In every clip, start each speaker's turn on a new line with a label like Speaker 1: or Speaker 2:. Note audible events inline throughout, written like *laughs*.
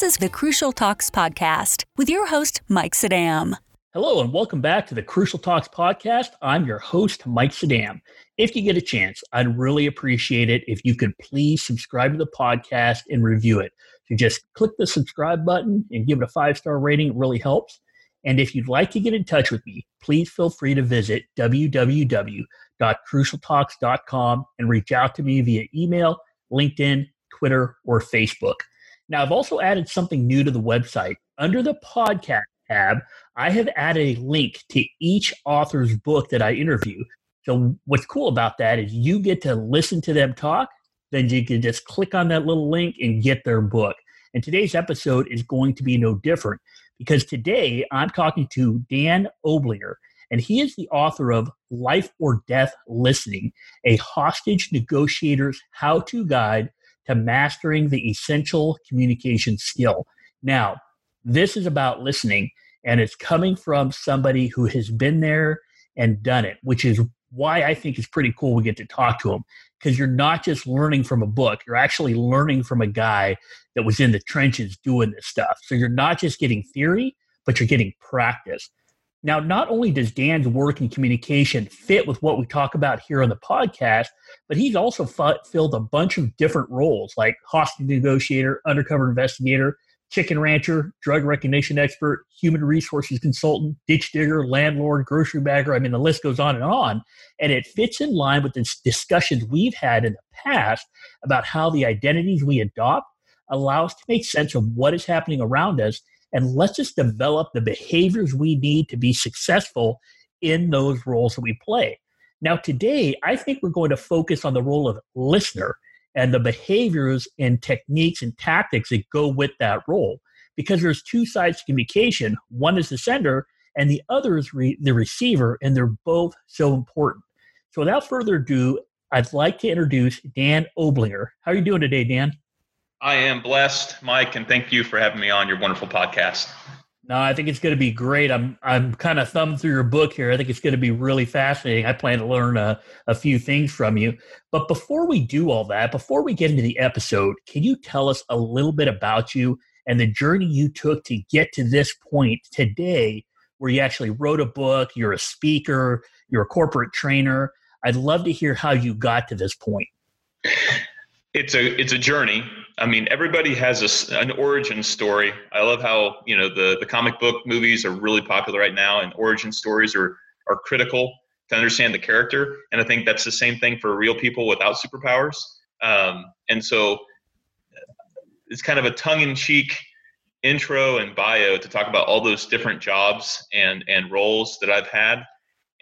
Speaker 1: This is the Crucial Talks podcast with your host, Mike Sadam.
Speaker 2: Hello, and welcome back to the Crucial Talks podcast. I'm your host, Mike Sadam. If you get a chance, I'd really appreciate it if you could please subscribe to the podcast and review it. So just click the subscribe button and give it a five star rating. It really helps. And if you'd like to get in touch with me, please feel free to visit www.crucialtalks.com and reach out to me via email, LinkedIn, Twitter, or Facebook. Now, I've also added something new to the website. Under the podcast tab, I have added a link to each author's book that I interview. So, what's cool about that is you get to listen to them talk, then you can just click on that little link and get their book. And today's episode is going to be no different because today I'm talking to Dan Oblinger, and he is the author of Life or Death Listening, a hostage negotiator's how to guide to mastering the essential communication skill. Now, this is about listening, and it's coming from somebody who has been there and done it, which is why I think it's pretty cool we get to talk to him because you're not just learning from a book, you're actually learning from a guy that was in the trenches doing this stuff. So you're not just getting theory, but you're getting practice. Now, not only does Dan's work in communication fit with what we talk about here on the podcast, but he's also filled a bunch of different roles like hostage negotiator, undercover investigator, chicken rancher, drug recognition expert, human resources consultant, ditch digger, landlord, grocery bagger. I mean, the list goes on and on. And it fits in line with the discussions we've had in the past about how the identities we adopt allow us to make sense of what is happening around us and let's just develop the behaviors we need to be successful in those roles that we play. Now, today, I think we're going to focus on the role of listener and the behaviors and techniques and tactics that go with that role. Because there's two sides to communication one is the sender, and the other is re- the receiver, and they're both so important. So, without further ado, I'd like to introduce Dan Oblinger. How are you doing today, Dan?
Speaker 3: I am blessed, Mike, and thank you for having me on your wonderful podcast.
Speaker 2: No, I think it's going to be great. I'm I'm kind of thumbing through your book here. I think it's going to be really fascinating. I plan to learn a, a few things from you. But before we do all that, before we get into the episode, can you tell us a little bit about you and the journey you took to get to this point today where you actually wrote a book, you're a speaker, you're a corporate trainer. I'd love to hear how you got to this point.
Speaker 3: It's a it's a journey I mean, everybody has a, an origin story. I love how you know the the comic book movies are really popular right now, and origin stories are are critical to understand the character. And I think that's the same thing for real people without superpowers. Um, and so it's kind of a tongue-in-cheek intro and bio to talk about all those different jobs and and roles that I've had,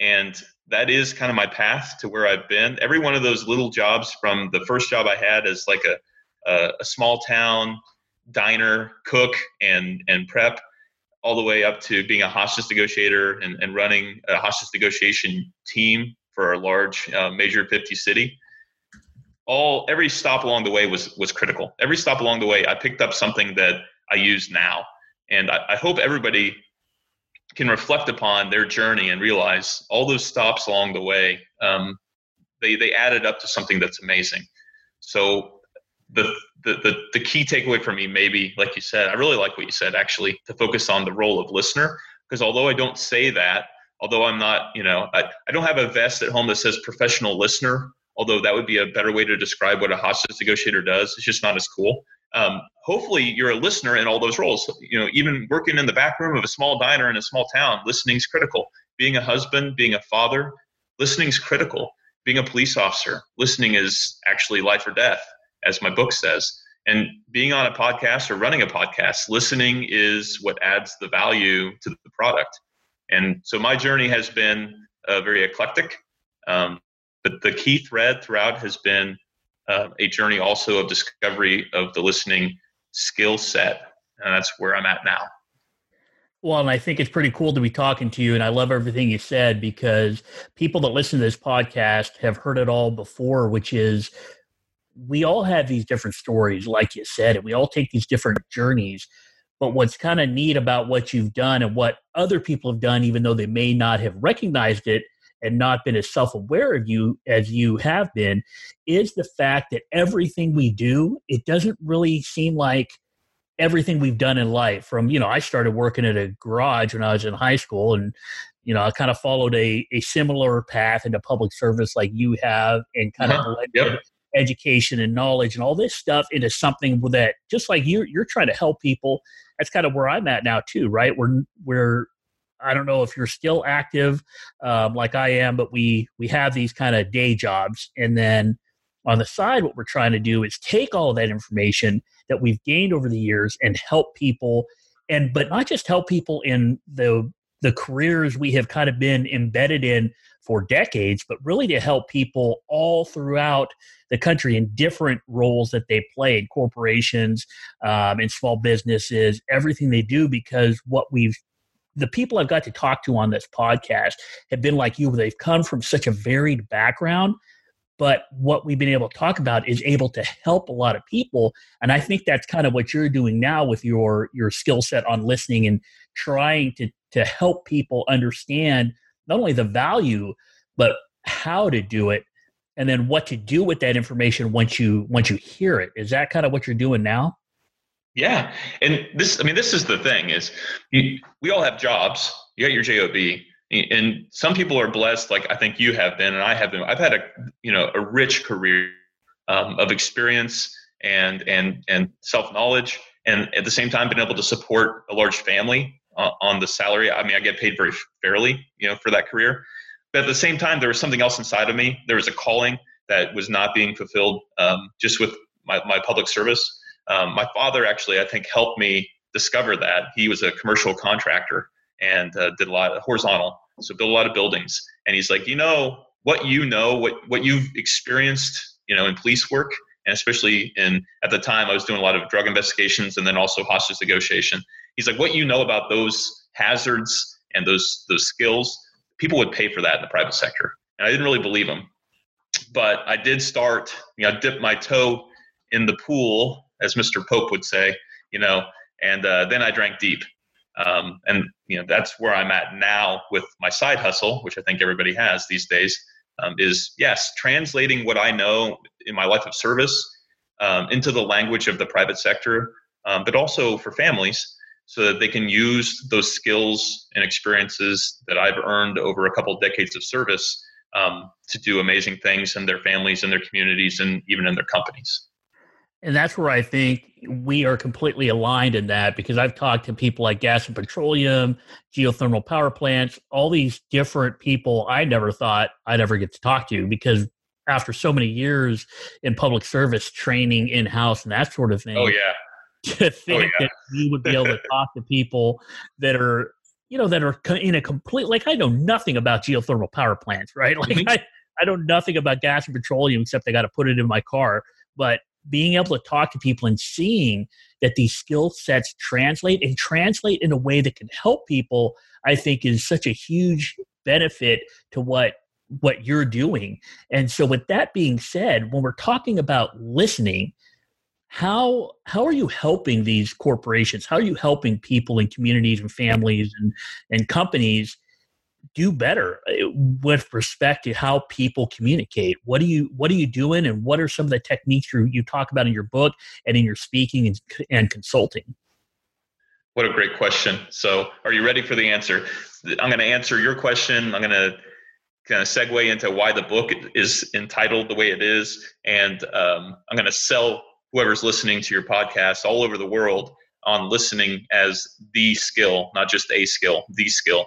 Speaker 3: and that is kind of my path to where I've been. Every one of those little jobs, from the first job I had as like a a, a small town diner cook and and prep all the way up to being a hostage negotiator and, and running a hostage negotiation team for a large uh, major 50 city. All every stop along the way was was critical. Every stop along the way i picked up something that i use now. And i, I hope everybody can reflect upon their journey and realize all those stops along the way um, they they added up to something that's amazing. So the, the, the, key takeaway for me, maybe, like you said, I really like what you said, actually, to focus on the role of listener. Because although I don't say that, although I'm not, you know, I, I don't have a vest at home that says professional listener, although that would be a better way to describe what a hostage negotiator does. It's just not as cool. Um, hopefully, you're a listener in all those roles. You know, even working in the back room of a small diner in a small town, listening's critical. Being a husband, being a father, listening's critical. Being a police officer, listening is actually life or death as my book says. And being on a podcast or running a podcast, listening is what adds the value to the product. And so my journey has been uh, very eclectic. Um, but the key thread throughout has been uh, a journey also of discovery of the listening skill set. And that's where I'm at now.
Speaker 2: Well, and I think it's pretty cool to be talking to you. And I love everything you said because people that listen to this podcast have heard it all before, which is we all have these different stories, like you said, and we all take these different journeys. But what's kind of neat about what you've done and what other people have done, even though they may not have recognized it and not been as self aware of you as you have been, is the fact that everything we do, it doesn't really seem like everything we've done in life from you know i started working at a garage when i was in high school and you know i kind of followed a, a similar path into public service like you have and kind uh-huh. of blended yep. Education and knowledge and all this stuff into something that just like you you're trying to help people that's kind of where i'm at now too right? We're we're I don't know if you're still active um, like I am, but we we have these kind of day jobs, and then on the side, what we're trying to do is take all that information that we've gained over the years and help people, and but not just help people in the the careers we have kind of been embedded in for decades, but really to help people all throughout the country in different roles that they play in corporations, um, in small businesses, everything they do, because what we've the people I've got to talk to on this podcast have been like you. They've come from such a varied background but what we've been able to talk about is able to help a lot of people and i think that's kind of what you're doing now with your your skill set on listening and trying to to help people understand not only the value but how to do it and then what to do with that information once you once you hear it. Is that kind of what you're doing now?
Speaker 3: Yeah. And this i mean this is the thing is you, we all have jobs. You got your job and some people are blessed like i think you have been and i have been. I've had a you know a rich career um, of experience and and and self knowledge and at the same time been able to support a large family on the salary. I mean i get paid very fairly you know for that career. But at the same time there was something else inside of me. There was a calling that was not being fulfilled um, just with my, my public service. Um, my father actually i think helped me discover that. He was a commercial contractor and uh, did a lot of horizontal, so built a lot of buildings. And he's like, you know, what you know, what what you've experienced, you know, in police work, and especially in at the time I was doing a lot of drug investigations and then also hostage negotiation. He's like, what you know about those hazards and those those skills, people would pay for that in the private sector. And I didn't really believe him, but I did start, you know, dip my toe in the pool, as Mr. Pope would say, you know, and uh, then I drank deep. Um, and you know that's where I'm at now with my side hustle, which I think everybody has these days. Um, is yes, translating what I know in my life of service um, into the language of the private sector, um, but also for families, so that they can use those skills and experiences that I've earned over a couple of decades of service um, to do amazing things in their families and their communities and even in their companies.
Speaker 2: And that's where I think we are completely aligned in that because I've talked to people like gas and petroleum, geothermal power plants, all these different people I never thought I'd ever get to talk to because after so many years in public service training in house and that sort of thing.
Speaker 3: Oh, yeah. *laughs*
Speaker 2: To oh, think oh, yeah. that you would be able to *laughs* talk to people that are, you know, that are in a complete, like, I know nothing about geothermal power plants, right? *laughs* Like, mm-hmm. I, I know nothing about gas and petroleum except I got to put it in my car. But being able to talk to people and seeing that these skill sets translate and translate in a way that can help people i think is such a huge benefit to what what you're doing and so with that being said when we're talking about listening how how are you helping these corporations? How are you helping people and communities and families and and companies do better uh, with respect to how people communicate? What do you what are you doing and what are some of the techniques you, you talk about in your book and in your speaking and, and consulting?
Speaker 3: What a great question. So are you ready for the answer? I'm going to answer your question. I'm going to kind of segue into why the book is entitled the way it is and um, i'm going to sell whoever's listening to your podcast all over the world on listening as the skill not just a skill the skill.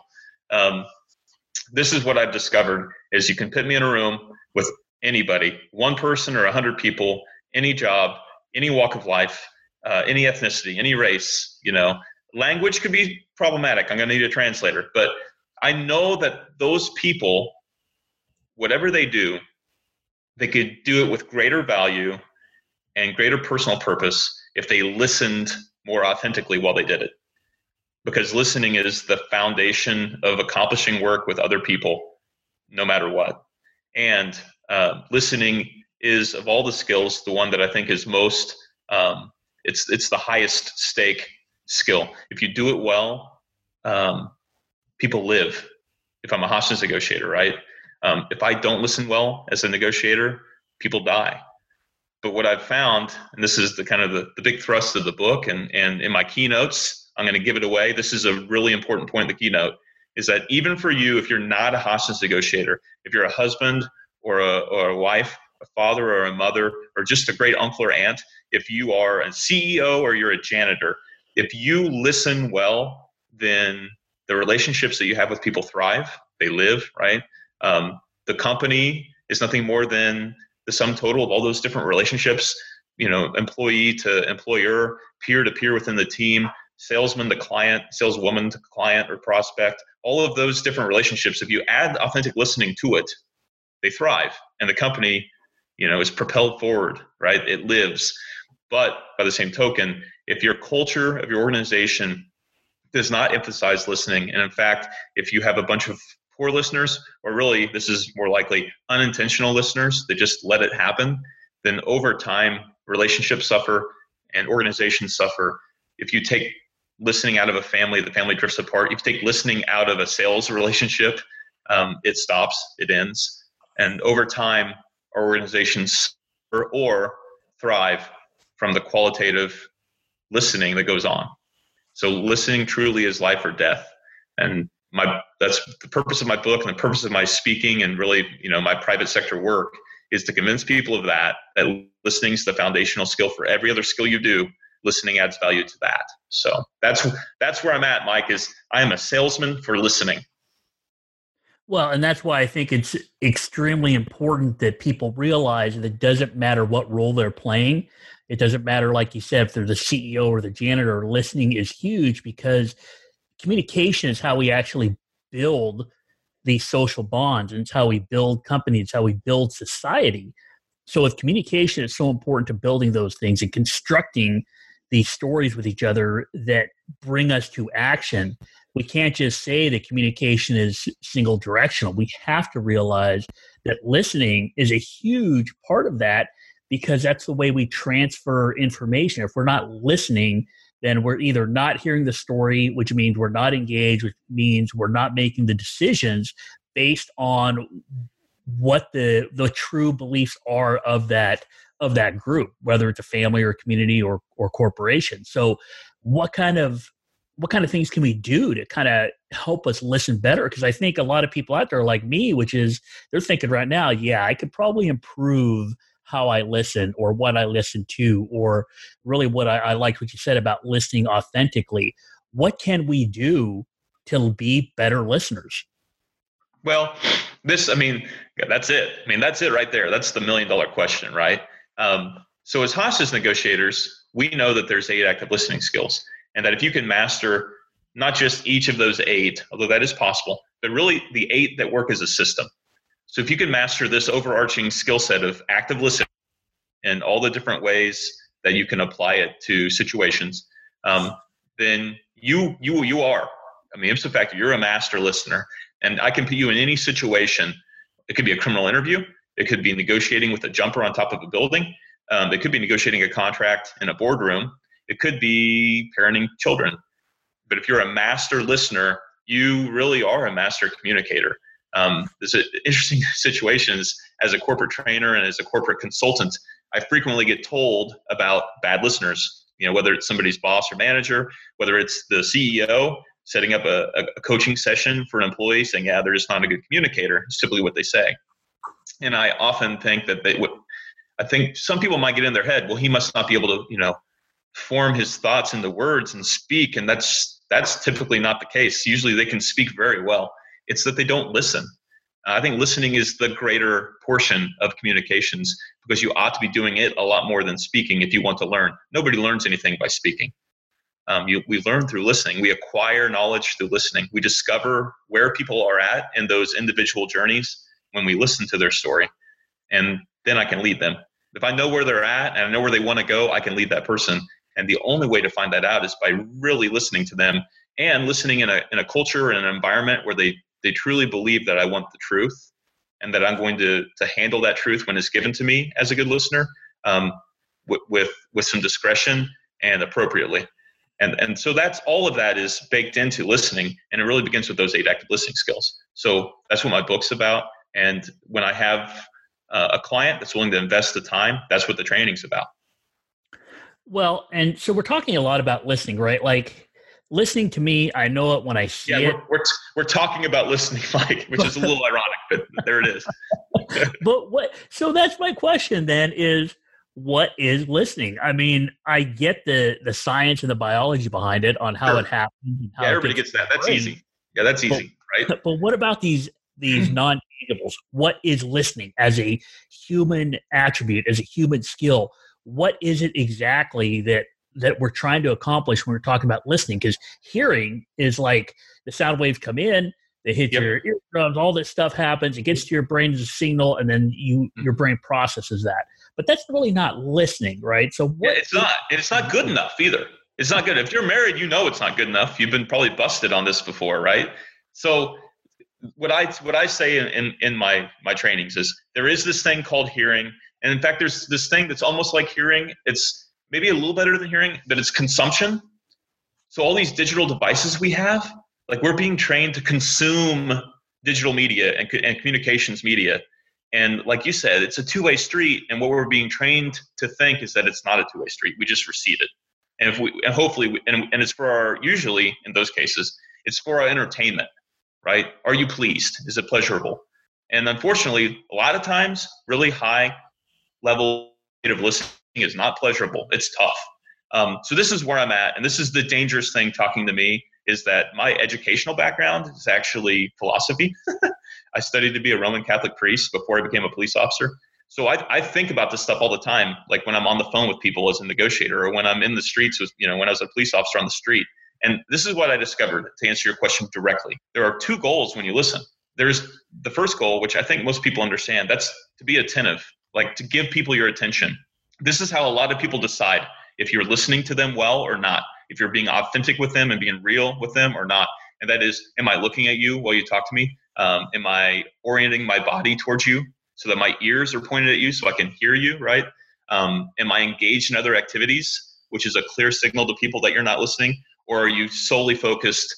Speaker 3: Um, this is what I've discovered is you can put me in a room with anybody, one person or a hundred people, any job, any walk of life, uh, any ethnicity, any race, you know, language could be problematic. I'm going to need a translator, but I know that those people, whatever they do, they could do it with greater value and greater personal purpose if they listened more authentically while they did it because listening is the foundation of accomplishing work with other people, no matter what. And uh, listening is of all the skills the one that I think is most um, it's it's the highest stake skill. If you do it well, um, people live. If I'm a hostage negotiator, right? Um, if I don't listen well as a negotiator, people die. But what I've found, and this is the kind of the, the big thrust of the book, and, and in my keynotes, I'm going to give it away. This is a really important point in the keynote is that even for you, if you're not a hostage negotiator, if you're a husband or a, or a wife, a father or a mother, or just a great uncle or aunt, if you are a CEO or you're a janitor, if you listen well, then the relationships that you have with people thrive. They live, right? Um, the company is nothing more than the sum total of all those different relationships you know employee to employer peer to peer within the team salesman to client saleswoman to client or prospect all of those different relationships if you add authentic listening to it they thrive. And the company you know is propelled forward right? It lives. But by the same token if your culture of your organization does not emphasize listening and in fact if you have a bunch of poor listeners, or really this is more likely unintentional listeners that just let it happen, then over time relationships suffer and organizations suffer. If you take listening out of a family, the family drifts apart. If you take listening out of a sales relationship, um, it stops, it ends. And over time, our organizations or, or thrive from the qualitative listening that goes on. So listening truly is life or death. And my that's the purpose of my book and the purpose of my speaking and really you know my private sector work is to convince people of that that listening is the foundational skill for every other skill you do listening adds value to that. So that's that's where i'm at mike is i am a salesman for listening.
Speaker 2: Well and that's why i think it's extremely important that people realize that it doesn't matter what role they're playing. It doesn't matter like you said if they're the ceo or the janitor listening is huge because communication is how we actually build these social bonds and it's how we build companies it's how we build society. So if communication is so important to building those things and constructing these stories with each other that bring us to action. We can't just say that communication is single directional we have to realize that listening is a huge part of that because that's the way we transfer information. If we're not listening then we're either not hearing the story, which means we're not engaged, which means we're not making the decisions based on what the the true beliefs are of that of that group, whether it's a family or community or or corporation. So, what kind of what kind of things can we do to kind of help us listen better? Because I think a lot of people out there like me, which is they're thinking right now, yeah, I could probably improve how I listen or what I listen to, or really what I, I liked what you said about listening authentically. What can we do to be better listeners?
Speaker 3: Well, this, I mean, that's it. I mean, that's it right there. That's the million dollar question, right? Um, so, as hostage negotiators, we know that there's eight active listening skills, and that if you can master not just each of those eight, although that is possible, but really the eight that work as a system. So if you can master this overarching skill set of active listening and all the different ways that you can apply it to situations, um, then you you you are. I mean, ipso fact you're a master listener, and I can put you in any situation. It could be a criminal interview. It could be negotiating with a jumper on top of a building. Um, it could be negotiating a contract in a boardroom. It could be parenting children. But if you're a master listener, you really are a master communicator um, there's interesting *laughs* situations as a corporate trainer and as a corporate consultant. I frequently get told about bad listeners. You know, whether it's somebody's boss or manager, whether it's the CEO setting up a, a coaching session for an employee, saying, "Yeah, they're just not a good communicator." It's typically what they say. And I often think that they would. I think some people might get in their head, well, he must not be able to, you know, form his thoughts into words and speak, and that's that's typically not the case. Usually, they can speak very well it's that they don't listen. I think listening is the greater portion of communications because you ought to be doing it a lot more than speaking if you want to learn. Nobody learns anything by speaking. Um, you, we learn through listening. We acquire knowledge through listening. We discover where people are at in those individual journeys when we listen to their story. And then I can lead them. If I know where they're at and I know where they want to go, I can lead that person. And the only way to find that out is by really listening to them and listening in a, in a culture and an environment where they they truly believe that I want the truth and that I'm going to to handle that truth when it's given to me as a good listener um, with, with with some discretion and appropriately. And and so that's all of that is baked into listening, and it really begins with those eight active listening skills. So that's what my book's about. And when I have uh, a client that's willing to invest the time, that's what the training's about.
Speaker 2: Well, and so we're talking a lot about listening, right? Like listening to me, I know it when I hear
Speaker 3: yeah,
Speaker 2: it.
Speaker 3: We're, we're, we're talking about listening, *laughs* Mike, which is a little *laughs* ironic, but there it is. *laughs*
Speaker 2: but what? So that's my question. Then is what is listening? I mean, I get the the science and the biology behind it on how
Speaker 3: Sure.
Speaker 2: it happens. how
Speaker 3: Yeah, everybody
Speaker 2: gets
Speaker 3: gets that. That's easy. Yeah, that's easy, right?
Speaker 2: But what about these these *clears throat* non tangibles? What is listening as a human attribute, as a human skill? What is it exactly that that we're trying to accomplish when we're talking about listening? Because hearing is like the sound waves come in, they hit
Speaker 3: Yep.
Speaker 2: your eardrums, all this stuff happens, it gets to your brain as a signal, and then you
Speaker 3: Mm-hmm.
Speaker 2: your brain processes that. But that's really not listening, right? So
Speaker 3: Yeah, it's not. And it's not good enough either. It's not good. If you're married, you know it's not good enough. You've been probably busted on this before, right? So what I what I say in, in, in my my trainings is there is this thing called hearing. And in fact, there's this thing that's almost like hearing. It's maybe a little better than hearing, but it's consumption. So all these digital devices we have, like we're being trained to consume digital media and, and communications media. And like you said, it's a two-way street. And what we're being trained to think is that it's not a two-way street. We just receive it. And if we, and hopefully, we, and, and it's for our, usually in those cases, it's for our entertainment, right? Are you pleased? Is it pleasurable? And unfortunately, a lot of times, really high level of listening is not pleasurable. It's tough. Um, so this is where I'm at, and this is the dangerous thing talking to me is that my educational background is actually philosophy. *laughs* I studied to be a Roman Catholic priest before I became a police officer. So I, I think about this stuff all the time, like when I'm on the phone with people as a negotiator, or when I'm in the streets with, you know, when I was a police officer on the street. And this is what I discovered to answer your question directly. There are two goals when you listen. There's the first goal, which I think most people understand. That's to be attentive, like to give people your attention. This is how a lot of people decide if you're listening to them well or not, if you're being authentic with them and being real with them or not. And that is, am I looking at you while you talk to me? Um, am I orienting my body towards you so that my ears are pointed at you so I can hear you, right? Um, am I engaged in other activities, which is a clear signal to people that you're not listening? Or are you solely focused,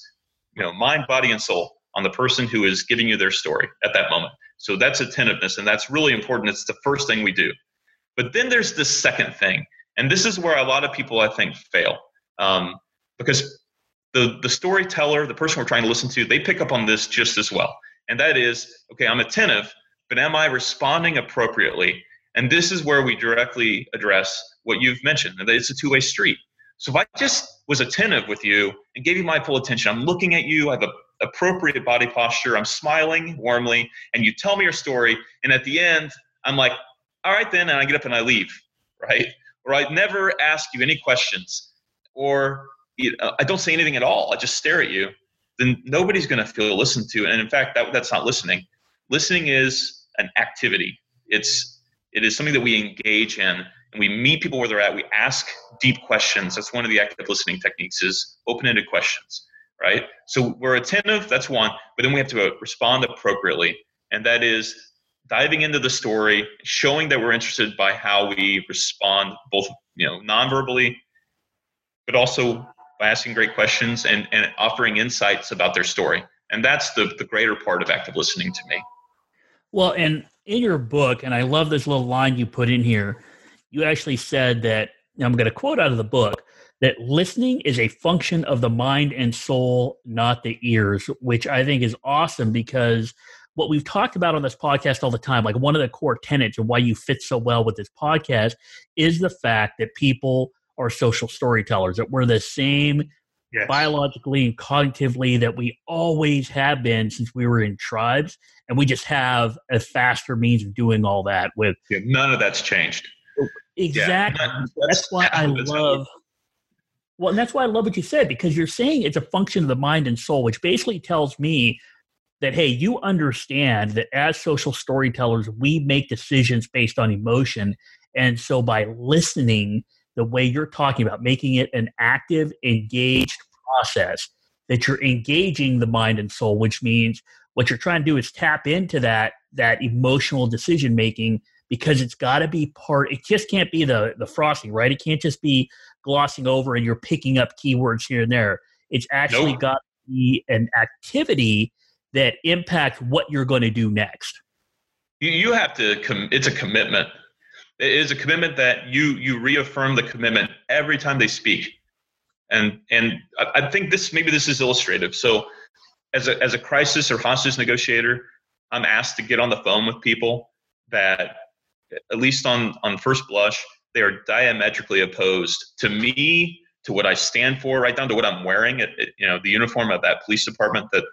Speaker 3: you know, mind, body, and soul on the person who is giving you their story at that moment? So that's attentiveness, and that's really important. It's the first thing we do. But then there's the second thing, and this is where a lot of people, I think, fail. Um, because the, the storyteller, the person we're trying to listen to, they pick up on this just as well. And that is, okay, I'm attentive, but am I responding appropriately? And this is where we directly address what you've mentioned, and that it's a two way street. So if I just was attentive with you and gave you my full attention, I'm looking at you, I have a appropriate body posture, I'm smiling warmly, and you tell me your story, and at the end, I'm like, all right then, and I get up and I leave, right? Or I never ask you any questions, or you know, I don't say anything at all. I just stare at you. Then nobody's going to feel listened to, and in fact, that that's not listening. Listening is an activity. It's it is something that we engage in, and we meet people where they're at. We ask deep questions. That's one of the active listening techniques: is open-ended questions, right? So we're attentive. That's one, but then we have to respond appropriately, and that is diving into the story, showing that we're interested by how we respond, both you know non-verbally, but also by asking great questions and, and offering insights about their story. And that's the, the greater part of active listening to me.
Speaker 2: Well, and in your book, and I love this little line you put in here, you actually said that, I'm going to quote out of the book, that listening is a function of the mind and soul, not the ears, which I think is awesome because what we've talked about on this podcast all the time, like one of the core tenets of why you fit so well with this podcast is the fact that people are social storytellers, that we're the same
Speaker 3: Yes.
Speaker 2: biologically and cognitively that we always have been since we were in tribes and we just have a faster means of doing all that with
Speaker 3: Yeah, none of that's changed.
Speaker 2: exactly
Speaker 3: none-
Speaker 2: that's, why i
Speaker 3: half of it's
Speaker 2: love well and that's why i love what you said because you're saying it's a function of the mind and soul which basically tells me that hey you understand that as social storytellers we make decisions based on emotion. And so by listening the way you're talking about making it an active engaged process that you're engaging the mind and soul which means what you're trying to do is tap into that that emotional decision making because it's got to be part it just can't be the the frosting right? It can't just be glossing over and you're picking up keywords here and there. It's actually
Speaker 3: Nope.
Speaker 2: got to be an activity that impact what you're going to do next.
Speaker 3: You, have to com- it's a commitment. It is a commitment that you you reaffirm the commitment every time they speak. And and i think this maybe this is illustrative. So as a as a crisis or hostage negotiator i'm asked to get on the phone with people that at least on on first blush they are diametrically opposed to me to what i stand for right down to what i'm wearing it, it you know the uniform of that police department that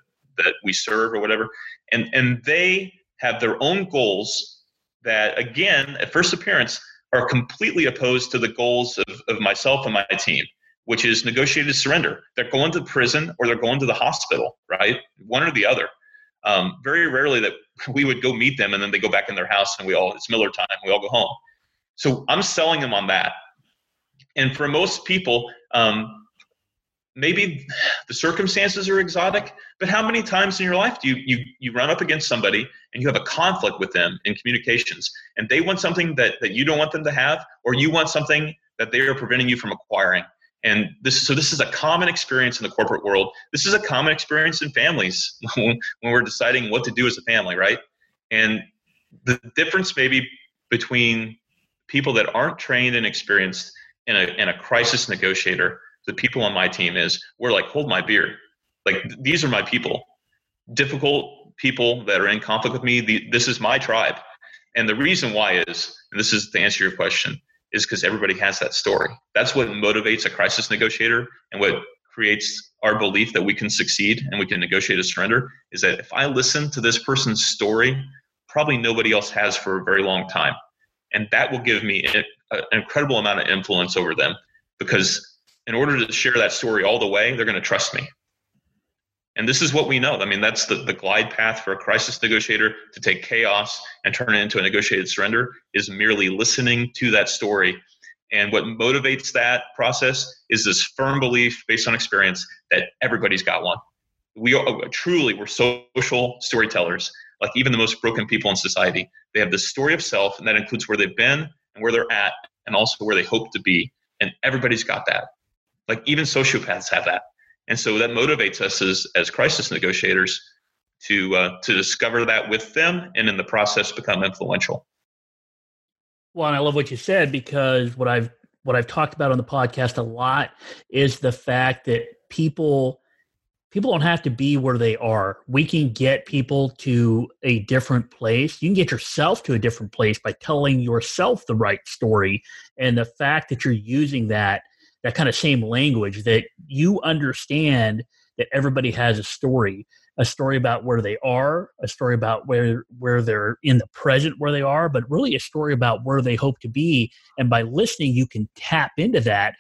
Speaker 3: that we serve or whatever and and they have their own goals that, again, at first appearance, are completely opposed to the goals of, of myself and my team, which is negotiated surrender. They're going to prison or they're going to the hospital, right? One or the other. Um, very rarely that *laughs* we would go meet them and then they go back in their house and we all, it's Miller time, we all go home. So I'm selling them on that. And for most people, um, maybe the circumstances are exotic, but how many times in your life do you, you, you run up against somebody and you have a conflict with them in communications and they want something that, that you don't want them to have, or you want something that they are preventing you from acquiring? And this, so this is a common experience in the corporate world. This is a common experience in families *laughs* when we're deciding what to do as a family, right? And the difference maybe between people that aren't trained and experienced in a, in a crisis negotiator the people on my team is we're like hold my beer. Like th- these are my people. Difficult people that are in conflict with me the, this is my tribe. And the reason why is and this is to answer your question is because everybody has that story. That's what motivates a crisis negotiator and what creates our belief that we can succeed and we can negotiate a surrender is that if i listen to this person's story probably nobody else has for a very long time. And that will give me an incredible amount of influence over them because in order to share that story all the way, they're going to trust me. And this is what we know. I mean, that's the, the glide path for a crisis negotiator to take chaos and turn it into a negotiated surrender is merely listening to that story. And what motivates that process is this firm belief based on experience that everybody's got one. We are, oh, truly, we're social storytellers. Like even the most broken people in society, they have this story of self, and that includes where they've been and where they're at, and also where they hope to be. And everybody's got that. Like even sociopaths have that, and so that motivates us as as crisis negotiators to uh, to discover that with them, and in the process become influential.
Speaker 2: Well, and I love what you said because what I've what I've talked about on the podcast a lot is the fact that people people don't have to be where they are. We can get people to a different place. You can get yourself to a different place by telling yourself the right story. And the fact that you're using that that kind of same language that you understand that everybody has a story a story about where they are a story about where where they're in the present where they are but really a story about where they hope to be and by listening you can tap into that.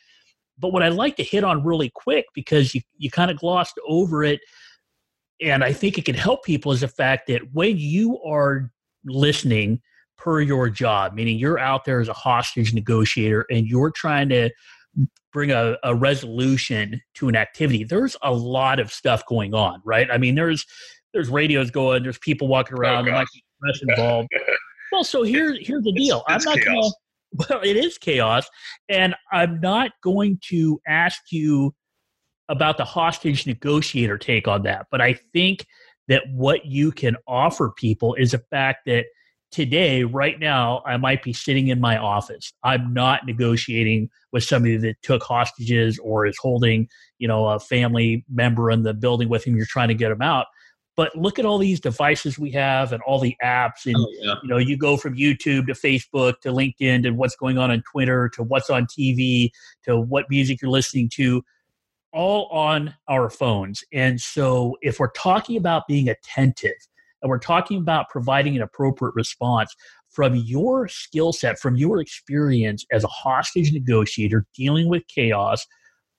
Speaker 2: But what i'd like to hit on really quick because you, you kind of glossed over it and i think it can help people is the fact that when you are listening per your job meaning you're out there as a hostage negotiator and you're trying to bring a, a resolution to an activity there's a lot of stuff going on right? I mean there's there's radios going there's people walking oh, around oh, there might be press involved. Well so here here's the deal.
Speaker 3: It's, it's i'm not
Speaker 2: chaos. gonna *laughs* well it is chaos and i'm not going to ask you about the hostage negotiator take on that but i think that what you can offer people is the fact that today, right now, I might be sitting in my office. I'm not negotiating with somebody that took hostages or is holding, you know, a family member in the building with him. You're trying to get them out. But look at all these devices we have and all the apps, and oh, yeah. you know, you go from YouTube to Facebook to LinkedIn to what's going on on Twitter to what's on TV to what music you're listening to, all on our phones. And so, if we're talking about being attentive, and we're talking about providing an appropriate response from your skill set, from your experience as a hostage negotiator dealing with chaos.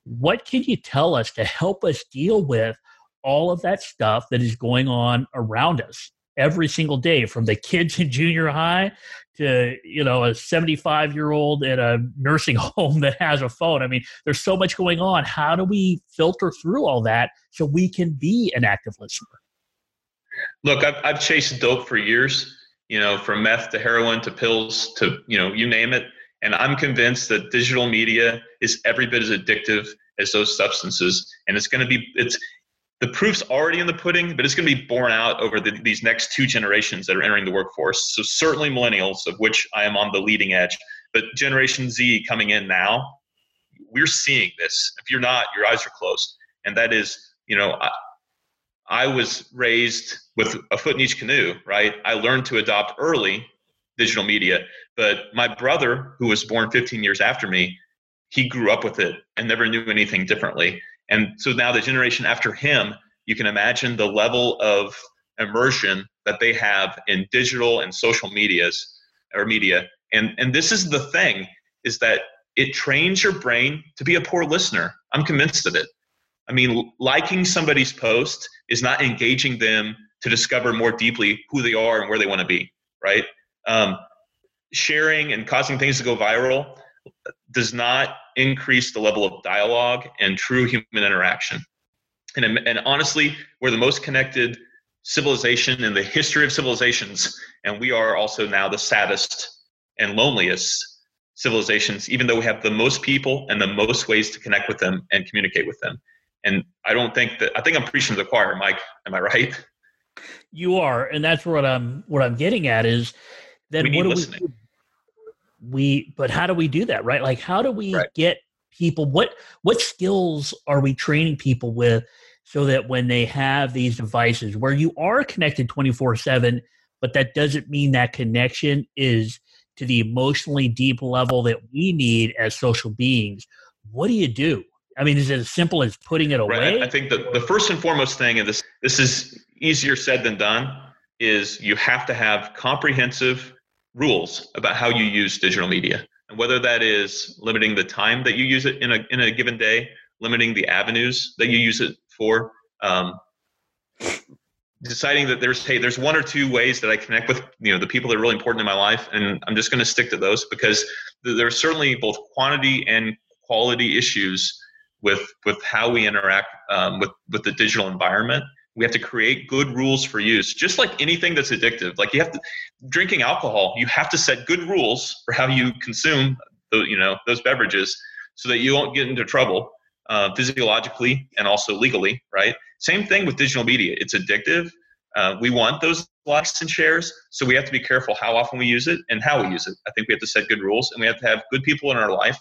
Speaker 2: What can you tell us to help us deal with all of that stuff that is going on around us every single day, from the kids in junior high to you know a 75 year old at a nursing *laughs* home that has a phone? I mean, there's so much going on. How do we filter through all that so we can be an active listener?
Speaker 3: Look, I've, I've chased dope for years, you know, from meth to heroin to pills to, you know, you name it. And I'm convinced that digital media is every bit as addictive as those substances. And it's going to be, it's, the proof's already in the pudding, but it's going to be borne out over the, these next two generations that are entering the workforce. So certainly millennials, of which I am on the leading edge, but Generation Z coming in now, we're seeing this. If you're not, your eyes are closed, and that is, you know, I, was raised with a foot in each canoe, right? I learned to adopt early digital media, but my brother, who was born 15 years after me, he grew up with it and never knew anything differently. And so now the generation after him, you can imagine the level of immersion that they have in digital and social medias or media. And and this is the thing is that it trains your brain to be a poor listener. I'm convinced of it. I mean, liking somebody's post is not engaging them to discover more deeply who they are and where they want to be, right? Um, sharing and causing things to go viral does not increase the level of dialogue and true human interaction. And, and honestly, we're the most connected civilization in the history of civilizations, and we are also now the saddest and loneliest civilizations, even though we have the most people and the most ways to connect with them and communicate with them. And I don't think that I think I'm preaching to the choir, Mike. Am I right?
Speaker 2: You are, and that's what I'm what I'm getting at is that what do listening. we do? we but how do we do that right like how do we right. get people what what skills are we training people with so that when they have these devices where you are connected 24 7 but that doesn't mean that connection is to the emotionally deep level that we need as social beings what do you do i mean is it as simple as putting it away
Speaker 3: right. i think the, the first and foremost thing and this this is easier said than done is you have to have comprehensive rules about how you use digital media and whether that is limiting the time that you use it in a, in a given day limiting the avenues that you use it for um, deciding that there's hey there's one or two ways that i connect with you know the people that are really important in my life and i'm just going to stick to those because there's certainly both quantity and quality issues with with how we interact um, with with the digital environment we have to create good rules for use just like anything that's addictive. Like you have to drinking alcohol you have to set good rules for how you consume the, you know those beverages so that you won't get into trouble uh, physiologically and also legally right? Same thing with digital media. It's addictive. Uh, we want those likes and shares so we have to be careful how often we use it and how we use it. I think we have to set good rules and we have to have good people in our life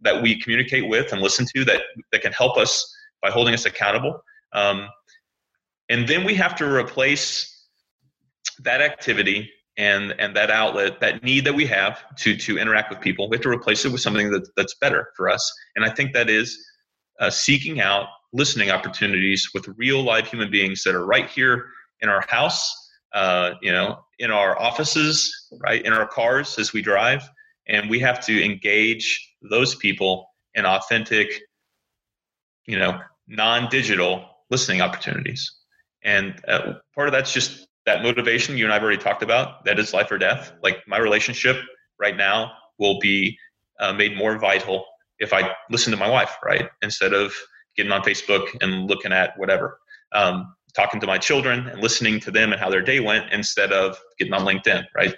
Speaker 3: that we communicate with and listen to that that can help us by holding us accountable. Um, and then we have to replace that activity and and that outlet that need that we have to to interact with people. We have to replace it with something that, that's better for us. And i think that is uh, seeking out listening opportunities with real live human beings that are right here in our house uh, you know in our offices right in our cars as we drive. And we have to engage those people in authentic you know non-digital listening opportunities and uh, part of that's just that motivation you and I've already talked about. That is life or death. Like my relationship right now will be uh, made more vital if I listen to my wife, right? Instead of getting on Facebook and looking at whatever. Um, talking to my children and listening to them and how their day went instead of getting on LinkedIn, right?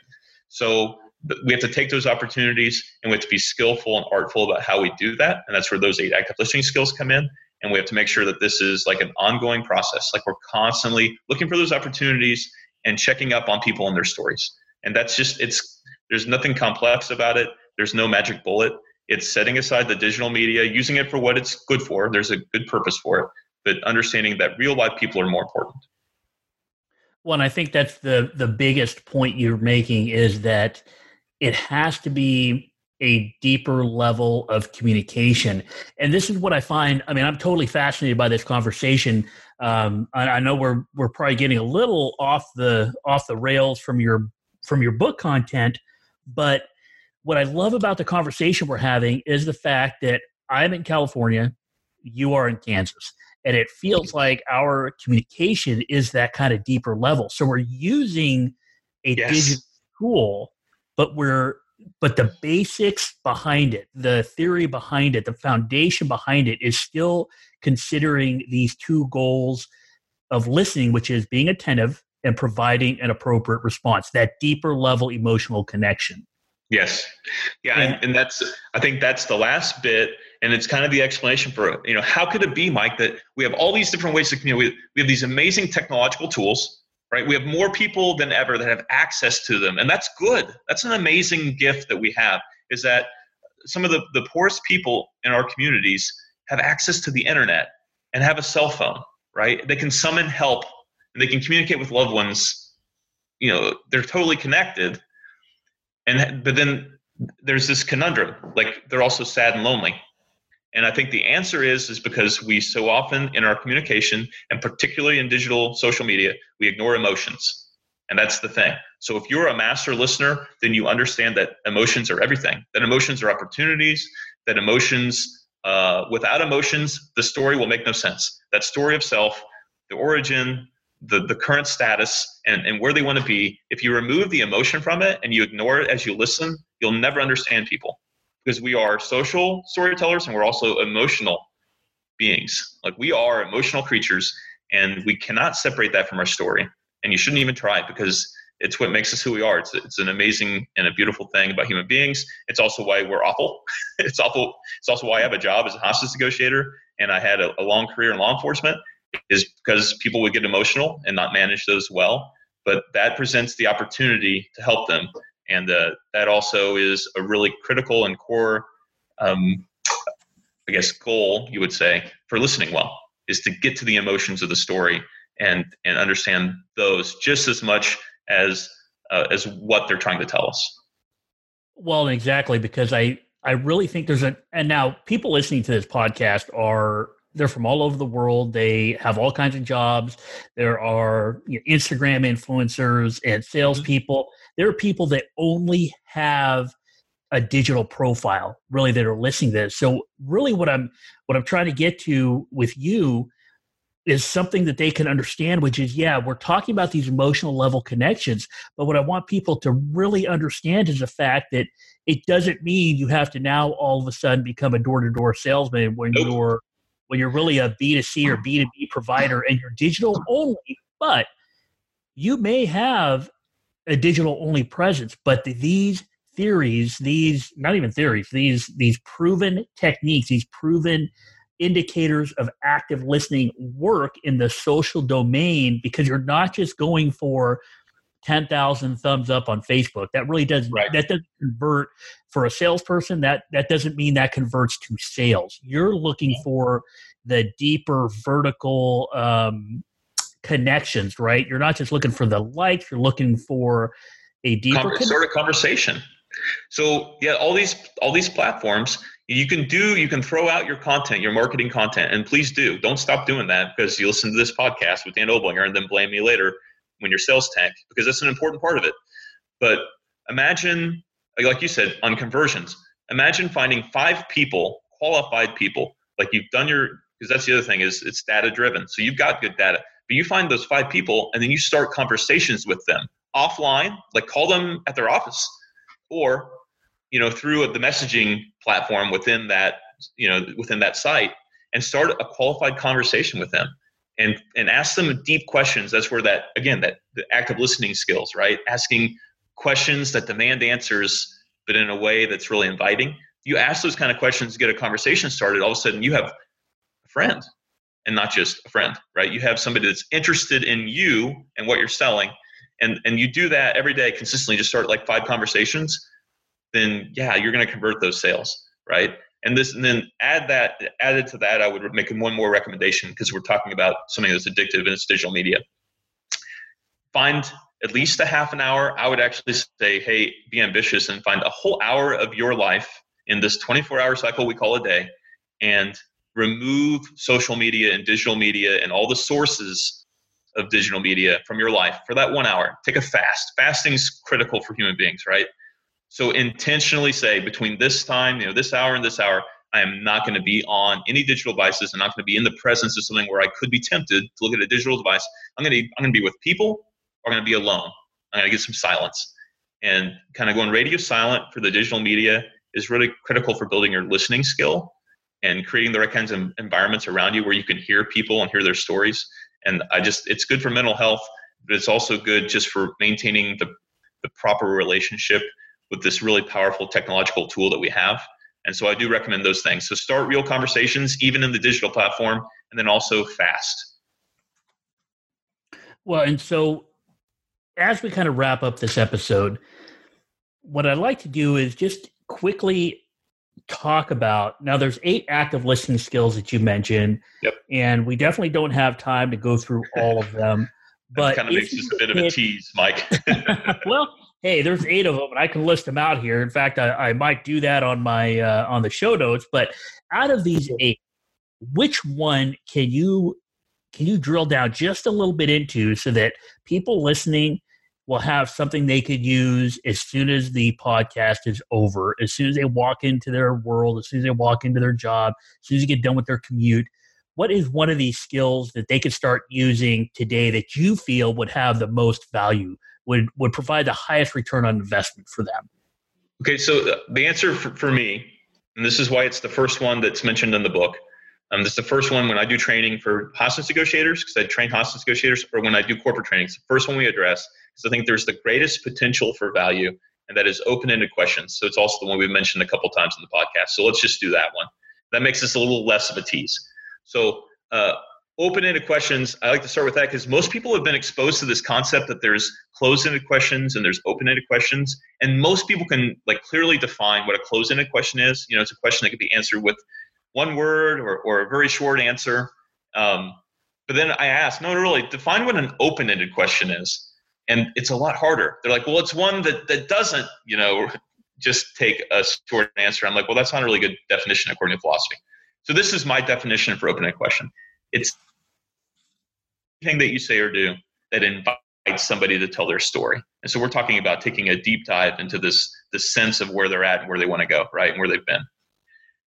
Speaker 3: So we have to take those opportunities and we have to be skillful and artful about how we do that. And that's where those eight active listening skills come in. And we have to make sure that this is like an ongoing process like we're constantly looking for those opportunities and checking up on people and their stories. And that's just it's there's nothing complex about it. There's no magic bullet. It's setting aside the digital media using it for what it's good for. There's a good purpose for it but understanding that real life people are more important.
Speaker 2: Well and i think that's the the biggest point you're making is that it has to be a deeper level of communication. And this is what I find. I mean, I'm totally fascinated by this conversation. Um, I, I, know we're we're probably getting a little off the off the rails from your from your book content, but what I love about the conversation we're having is the fact that I'm in California, you are in Kansas, and it feels like our communication is that kind of deeper level. So we're using a yes. digital tool, but we're but the basics behind it, the theory behind it, the foundation behind it is still considering these two goals of listening, which is being attentive and providing an appropriate response, that deeper level emotional connection.
Speaker 3: Yes. Yeah. And, and that's, I think that's the last bit. And it's kind of the explanation for, you know, how could it be, Mike, that we have all these different ways to communicate? We have these amazing technological tools, right? We have more people than ever that have access to them. And that's good. That's an amazing gift that we have is that some of the, the poorest people in our communities have access to the internet and have a cell phone, right? They can summon help and they can communicate with loved ones. You know, they're totally connected. And but then there's this conundrum, like they're also sad and lonely. And I think the answer is is because we so often in our communication and particularly in digital social media, we ignore emotions. And that's the thing. So if you're a master listener, then you understand that emotions are everything. That emotions are opportunities. That emotions, uh, without emotions, the story will make no sense. That story of self, the origin, the, the current status, and, and where they want to be, if you remove the emotion from it and you ignore it as you listen, you'll never understand people. Because we are social storytellers and we're also emotional beings. Like we are emotional creatures, and we cannot separate that from our story. And you shouldn't even try because it's what makes us who we are. It's, it's an amazing and a beautiful thing about human beings. It's also why we're awful. *laughs* it's awful. It's also why I have a job as a hostage negotiator and I had a, a long career in law enforcement is because people would get emotional and not manage those well. But that presents the opportunity to help them. And uh, that also is a really critical and core, um, I guess, goal, you would say, for listening well, is to get to the emotions of the story and, and understand those just as much as uh, as what they're trying to tell us.
Speaker 2: Well, exactly because I I really think there's a and now people listening to this podcast are they're from all over the world. They have all kinds of jobs. There are you know, Instagram influencers and salespeople. There are people that only have a digital profile, really, that are listening to this. So, really, what I'm what I'm trying to get to with you is something that they can understand, which is, yeah, we're talking about these emotional level connections. But what I want people to really understand is the fact that it doesn't mean you have to now all of a sudden become a door to door salesman when you're when you're really a B2C or B2B provider and you're digital only, but you may have a digital only presence, but these theories, these not even theories, these these proven techniques, these proven indicators of active listening work in the social domain because you're not just going for 10,000 thumbs up on Facebook. That really doesn't right. that doesn't convert for a salesperson. That that doesn't mean that converts to sales. You're looking for the deeper vertical um, connections, right? You're not just looking for the likes. You're looking for a deeper
Speaker 3: Conver- sort of conversation. So yeah, all these all these platforms you can do you can throw out your content your marketing content and please do don't stop doing that because you listen to this podcast with dan oblinger and then blame me later when your sales tank because that's an important part of it but imagine like you said on conversions imagine finding five people qualified people like you've done your because that's the other thing is it's data driven so you've got good data but you find those five people and then you start conversations with them offline like call them at their office or you know through the messaging platform within that you know within that site and start a qualified conversation with them and and ask them deep questions. That's where that again that the active listening skills right? Asking questions that demand answers but in a way that's really inviting. You ask those kind of questions get a conversation started all of a sudden you have a friend and not just a friend right you have somebody that's interested in you and what you're selling and and you do that every day consistently just start like five conversations then yeah, you're going to convert those sales, right? And this, and then add that, added to that, I would make one more recommendation because we're talking about something that's addictive and it's digital media. Find at least a half an hour. I would actually say, hey, be ambitious and find a whole hour of your life in this 24 hour cycle we call a day and remove social media and digital media and all the sources of digital media from your life for that one hour. Take a fast. Fasting is critical for human beings, right? So intentionally say between this time, you know, this hour and this hour, I am not going to be on any digital devices. I'm not going to be in the presence of something where I could be tempted to look at a digital device. I'm going to I'm going to be with people. Or I'm going to be alone. I'm going to get some silence. And kind of going radio silent for the digital media is really critical for building your listening skill and creating the right kinds of environments around you where you can hear people and hear their stories. And I just it's good for mental health, but it's also good just for maintaining the the proper relationship with this really powerful technological tool that we have. And so I do recommend those things. So start real conversations, even in the digital platform, and then also fast.
Speaker 2: Well, and so as we kind of wrap up this episode, what I'd like to do is just quickly talk about. Now there's eight active listening skills that you mentioned
Speaker 3: yep.
Speaker 2: and we definitely don't have time to go through all of them *laughs* but
Speaker 3: kind of makes this a bit of a tease mike. *laughs* *laughs*
Speaker 2: Well hey there's eight of them and i can list them out here. In fact i, I might do that on my uh, on the show notes but out of these eight which one can you can you drill down just a little bit into so that people listening will have something they could use as soon as the podcast is over, as soon as they walk into their world, as soon as they walk into their job, as soon as they get done with their commute. What is one of these skills that they could start using today that you feel would have the most value, would, would provide the highest return on investment for them?
Speaker 3: Okay, so uh, the answer for, for me, and this is why it's the first one that's mentioned in the book, um, this is the first one when I do training for hostage negotiators, because I train hostage negotiators, or when I do corporate training. It's the first one we address because I think there's the greatest potential for value, and that is open-ended questions. So it's also the one we've mentioned a couple times in the podcast. So let's just do that one. That makes this a little less of a tease. So uh, open-ended questions. I like to start with that because most people have been exposed to this concept that there's closed-ended questions and there's open-ended questions, and most people can like clearly define what a closed-ended question is. You know, it's a question that can be answered with one word or, or a very short answer. Um, but then I ask, no, really, define what an open-ended question is and it's a lot harder. They're like, well, it's one that that doesn't, you know, *laughs* just take a short answer. I'm like, well, that's not a really good definition according to philosophy. So this is my definition for open-ended question. It's anything that you say or do that invites somebody to tell their story. And so we're talking about taking a deep dive into this this sense of where they're at and where they want to go, right, and where they've been.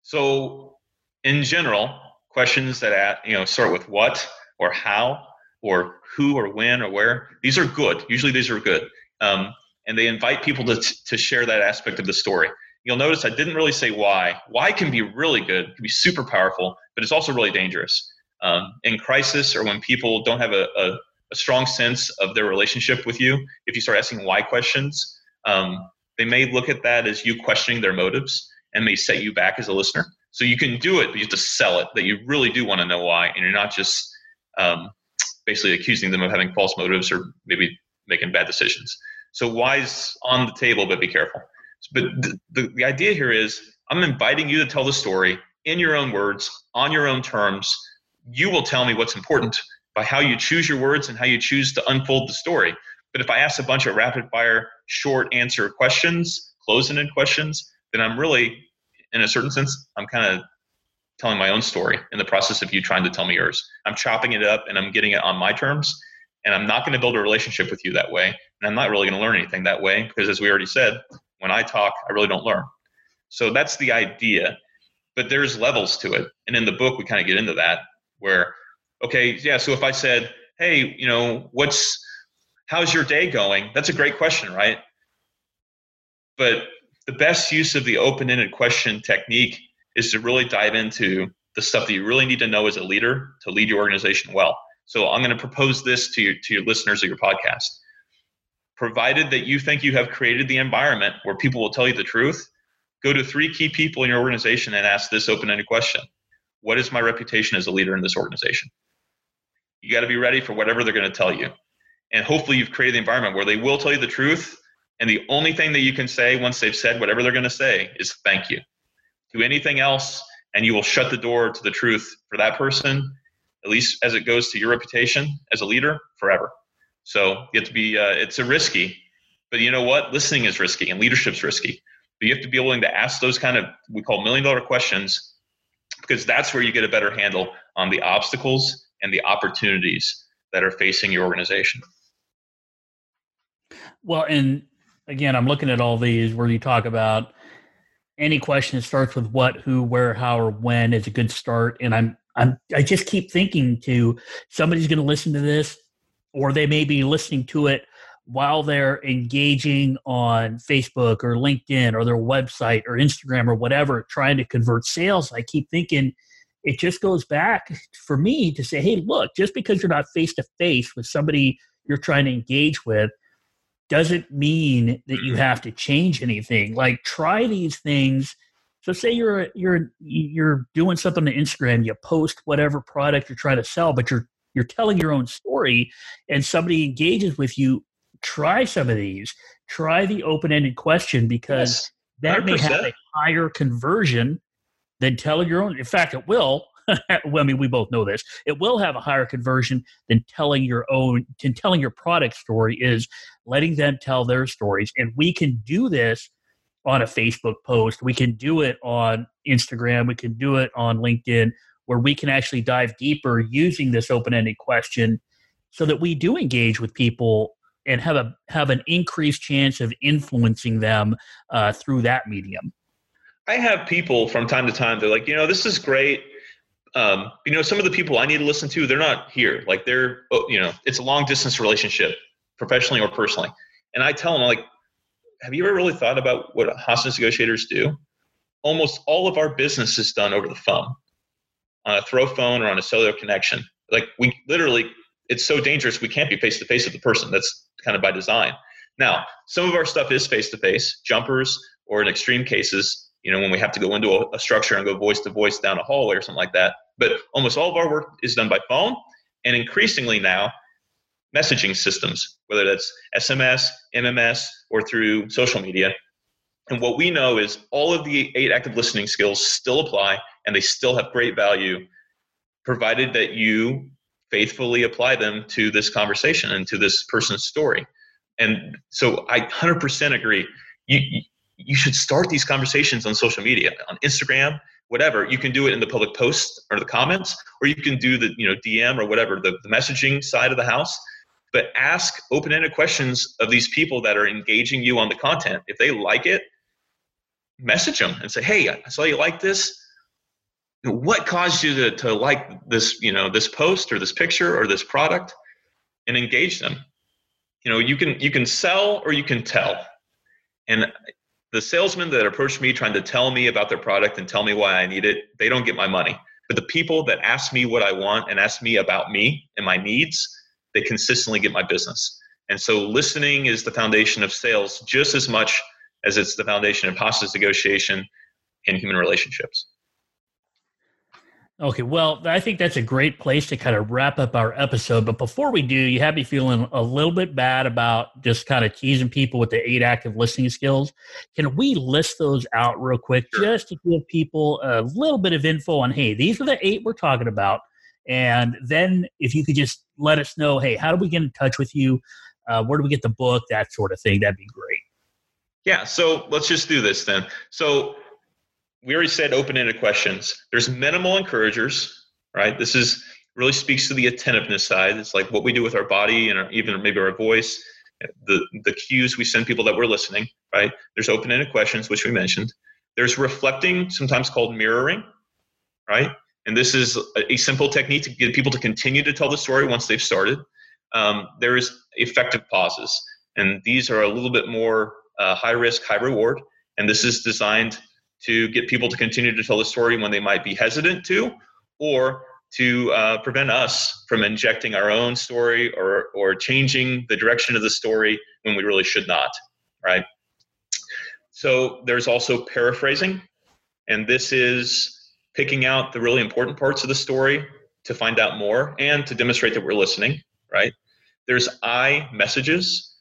Speaker 3: So in general, questions that at, you know start with what or how or who or when or where. These are good. Usually these are good. Um, and they invite people to, to share that aspect of the story. You'll notice I didn't really say why. Why can be really good, can be super powerful, but it's also really dangerous. Um, in crisis or when people don't have a, a, a, strong sense of their relationship with you, if you start asking why questions, um, they may look at that as you questioning their motives and may set you back as a listener. So you can do it, but you have to sell it that you really do want to know why, and you're not just um, basically accusing them of having false motives or maybe making bad decisions. So why's on the table, but be careful. But the, the, the idea here is I'm inviting you to tell the story in your own words, on your own terms. You will tell me what's important by how you choose your words and how you choose to unfold the story. But if I ask a bunch of rapid fire, short answer questions, close ended questions, then I'm really, in a certain sense, I'm kind of telling my own story in the process of you trying to tell me yours. I'm chopping it up and I'm getting it on my terms. And I'm not going to build a relationship with you that way. And I'm not really going to learn anything that way because, as we already said, when I talk, I really don't learn. So that's the idea. But there's levels to it. And in the book, we kind of get into that where, okay, yeah, so if I said, hey, you know, what's, how's your day going? That's a great question, right? But the best use of the open ended question technique is to really dive into the stuff that you really need to know as a leader to lead your organization well. So I'm going to propose this to your, to your listeners of your podcast. Provided that you think you have created the environment where people will tell you the truth, go to three key people in your organization and ask this open-ended question. What is my reputation as a leader in this organization? You got to be ready for whatever they're going to tell you. And hopefully you've created the environment where they will tell you the truth and the only thing that you can say once they've said whatever they're going to say is thank you. Do anything else and you will shut the door to the truth for that person at least as it goes to your reputation as a leader forever. So you have to be uh, it's a risky but you know what? Listening is risky and leadership's risky. But you have to be willing to ask those kind of we call million dollar questions because that's where you get a better handle on the obstacles and the opportunities that are facing your organization.
Speaker 2: Well and again i'm looking at all these where you talk about any question that starts with what, who, where, how, or when is a good start. And I'm I'm I just keep thinking to somebody's going to listen to this, or they may be listening to it while they're engaging on Facebook or LinkedIn or their website or Instagram or whatever, trying to convert sales. I keep thinking it just goes back for me to say, hey, look, just because you're not face to face with somebody you're trying to engage with doesn't mean that you have to change anything. Like, try these things So say you're you're you're doing something on Instagram, you post whatever product you're trying to sell, but you're you're telling your own story and somebody engages with you, try some of these. Try the open-ended question because yes, that may have a higher conversion than telling your own. In fact, it will. *laughs* well, I mean, we both know this. It will have a higher conversion than telling your own, than telling your product story is letting them tell their stories. And we can do this on a Facebook post. We can do it on Instagram. We can do it on LinkedIn, where we can actually dive deeper using this open-ended question, so that we do engage with people and have a have an increased chance of influencing them uh, through that medium.
Speaker 3: I have people from time to time. They're like, you know, this is great. Um, you know, some of the people I need to listen to, they're not here. Like they're, oh, you know, it's a long distance relationship, professionally or personally. And I tell them, like, have you ever really thought about what hostage negotiators do? Almost all of our business is done over the phone, on a throw phone or on a cellular connection. Like we literally, it's so dangerous we can't be face to face with the person. That's kind of by design. Now, some of our stuff is face to face, jumpers, or in extreme cases, you know, when we have to go into a, a structure and go voice to voice down a hallway or something like that. But almost all of our work is done by phone, and increasingly now, messaging systems, whether that's SMS, MMS, or through social media. And what we know is all of the eight active listening skills still apply and they still have great value, provided that you faithfully apply them to this conversation and to this person's story. And so I 100% agree. You, you should start these conversations on social media, on Instagram, whatever. You can do it in the public post or the comments, or you can do the you know DM or whatever the, the messaging side of the house. But ask open-ended questions of these people that are engaging you on the content. If they like it message them and say hey i saw you like this. What caused you to, to like this you know this post or this picture or this product? And engage them. You know you can you can sell or you can tell. And the salesmen that approach me trying to tell me about their product and tell me why i need it they don't get my money but the people that ask me what i want and ask me about me and my needs they consistently get my business. And so listening is the foundation of sales just as much as it's the foundation of hostage negotiation and human relationships.
Speaker 2: Okay, well, I think that's a great place to kind of wrap up our episode. But before we do, you have me feeling a little bit bad about just kind of teasing people with the eight active listening skills. Can we list those out real quick sure. just to give people a little bit of info on, hey, these are the eight we're talking about. And then if you could just let us know, hey, how do we get in touch with you? Uh, where do we get the book? That sort of thing. That'd be great.
Speaker 3: Yeah. So let's just do this then. So we already said open-ended questions. There's minimal encouragers, right? This is really speaks to the attentiveness side. It's like what we do with our body and our, even maybe our voice, the the cues we send people that we're listening, right? There's open-ended questions, which we mentioned. There's reflecting, sometimes called mirroring, right? And this is a, simple technique to get people to continue to tell the story once they've started. Um, there is effective pauses, and these are a little bit more uh, high risk, high reward. And this is designed to get people to continue to tell the story when they might be hesitant to, or to uh, prevent us from injecting our own story or, or changing the direction of the story when we really should not, right? So there's also paraphrasing, and this is picking out the really important parts of the story to find out more and to demonstrate that we're listening, right? There's I messages.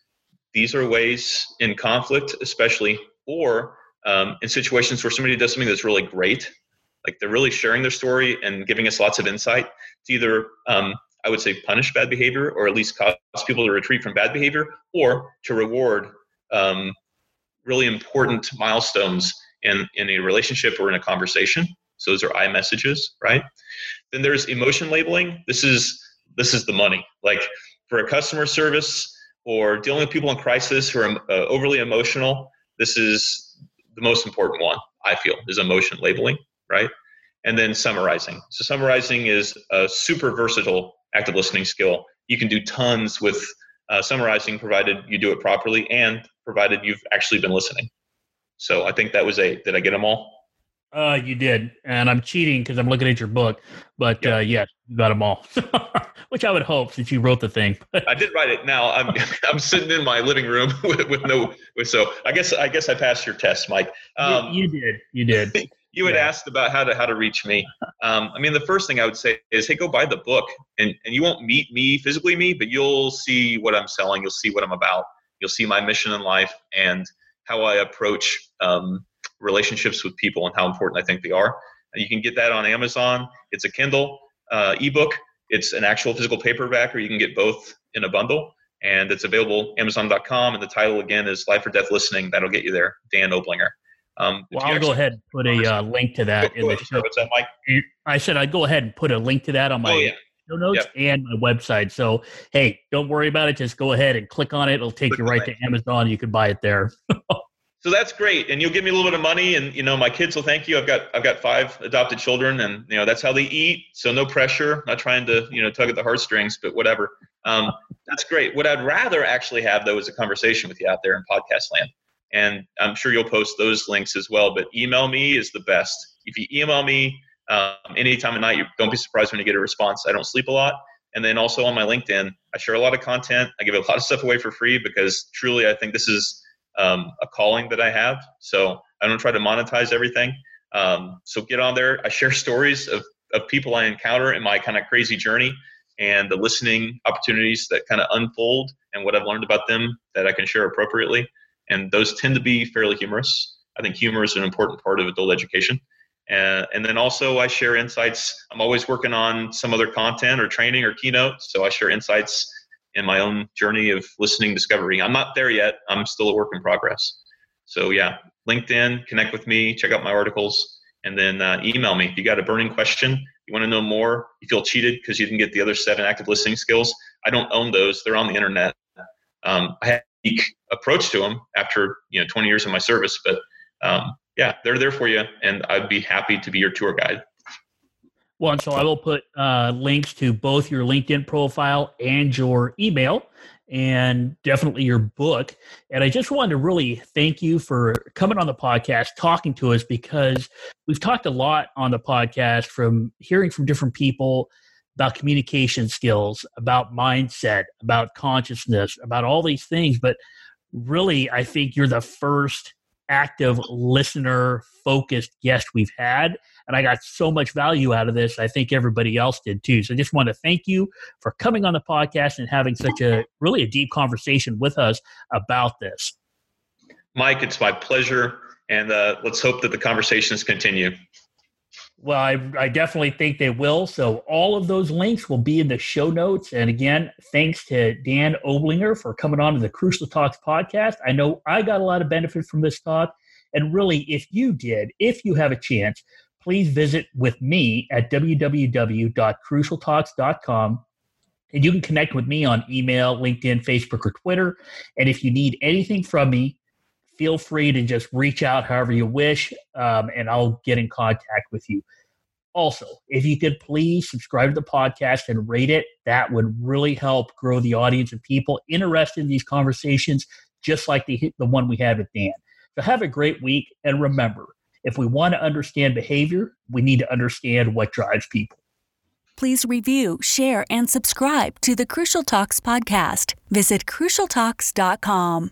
Speaker 3: These are ways in conflict, especially, or um, in situations where somebody does something that's really great, like they're really sharing their story and giving us lots of insight to either, um, I would say, punish bad behavior or at least cause people to retreat from bad behavior or to reward um, really important milestones in, in a relationship or in a conversation. So those are I messages, right? Then there's emotion labeling. This is this is the money. Like for a customer service or dealing with people in crisis who are uh, overly emotional, this is the most important one. I feel is emotion labeling, right? And then summarizing. So summarizing is a super versatile active listening skill. You can do tons with uh, summarizing, provided you do it properly and provided you've actually been listening. So I think that was a. Did I get them all?
Speaker 2: Uh, you did, and I'm cheating because I'm looking at your book. But yeah. uh, yes, you got them all, *laughs* which I would hope since you wrote the thing. *laughs*
Speaker 3: I did write it. Now I'm *laughs* I'm sitting in my living room with, with no. With, so I guess I guess I passed your test, Mike.
Speaker 2: Um, you, you, did. You did.
Speaker 3: you had yeah. asked about how to how to reach me. Um, I mean, the first thing I would say is, hey, go buy the book, and and you won't meet me physically, me, but you'll see what I'm selling. You'll see what I'm about. You'll see my mission in life and how I approach um, relationships with people and how important I think they are. And you can get that on Amazon. It's a Kindle uh, ebook. It's an actual physical paperback, or you can get both in a bundle. And it's available Amazon.com. And the title again is Life or Death Listening. That'll get you there. Dan Oblinger.
Speaker 2: Um, well, I'll go ahead and put a uh, link to that in the show. What's that, Mike? I said I'd go ahead and put a link to that on my oh, yeah. show notes yep. and my website. So, hey, don't worry about it. Just go ahead and click on it. It'll take click you right to Amazon. You can buy it there. *laughs*
Speaker 3: so that's great. And you'll give me a little bit of money and you know my kids will thank you. I've got i've got five adopted children and you know that's how they eat. So no pressure. Not trying to you know tug at the heartstrings but whatever. Um, that's great. What i'd rather actually have though is a conversation with you out there in podcast land. And i'm sure you'll post those links as well but email me is the best. If you email me um, anytime of night you don't be surprised when you get a response. I don't sleep a lot. And then also on my linkedin i share a lot of content. I give a lot of stuff away for free because truly i think this is um, a calling that I have. So I don't try to monetize everything. Um, so get on there. I share *laughs* stories of, of people I encounter in my kind of crazy journey and the listening opportunities that kind of unfold and what I've learned about them that I can share appropriately. And those tend to be fairly humorous. I think humor is an important part of adult education. And, and then also, I share insights. I'm always working on some other content or training or keynote. So I share insights in my own journey of listening discovery. I'm not there yet. I'm still a work in progress. So yeah, LinkedIn, connect with me, check out my articles, and then uh, email me if you got a burning question. You want to know more? You feel cheated because you didn't get the other seven active listening skills. I don't own those; they're on the internet. Um, I have a approach to them after you know 20 years of my service, but um, yeah, they're there for you, and I'd be happy to be your tour guide.
Speaker 2: Well, and so I will put uh, links to both your LinkedIn profile and your email and definitely your book. And I just wanted to really thank you for coming on the podcast, talking to us, because we've talked a lot on the podcast from hearing from different people about communication skills, about mindset, about consciousness, about all these things. But really, I think you're the first active listener focused guest we've had. And I got so much value out of this. I think everybody else did too. So I just want to thank you for coming on the podcast and having such a really a deep conversation with us about this.
Speaker 3: Mike, it's my pleasure. And uh, let's hope that the conversations continue.
Speaker 2: Well, I, I definitely think they will. So all of those links will be in the show notes. And again, thanks to Dan Oblinger for coming on to the Crucial Talks podcast. I know I got a lot of benefit from this talk. And really, if you did, if you have a chance, please visit with me at www.crucialtalks.com. And you can connect with me on email, LinkedIn, Facebook, or Twitter. And if you need anything from me, feel free to just reach out however you wish, um, and I'll get in contact with you. Also, if you could please subscribe to the podcast and rate it, that would really help grow the audience of people interested in these conversations, just like the, the one we had with Dan. So, have a great week, and remember if we want to understand behavior, we need to understand what drives people.
Speaker 1: Please review, share, and subscribe to the Crucial Talks podcast. Visit crucialtalks.com.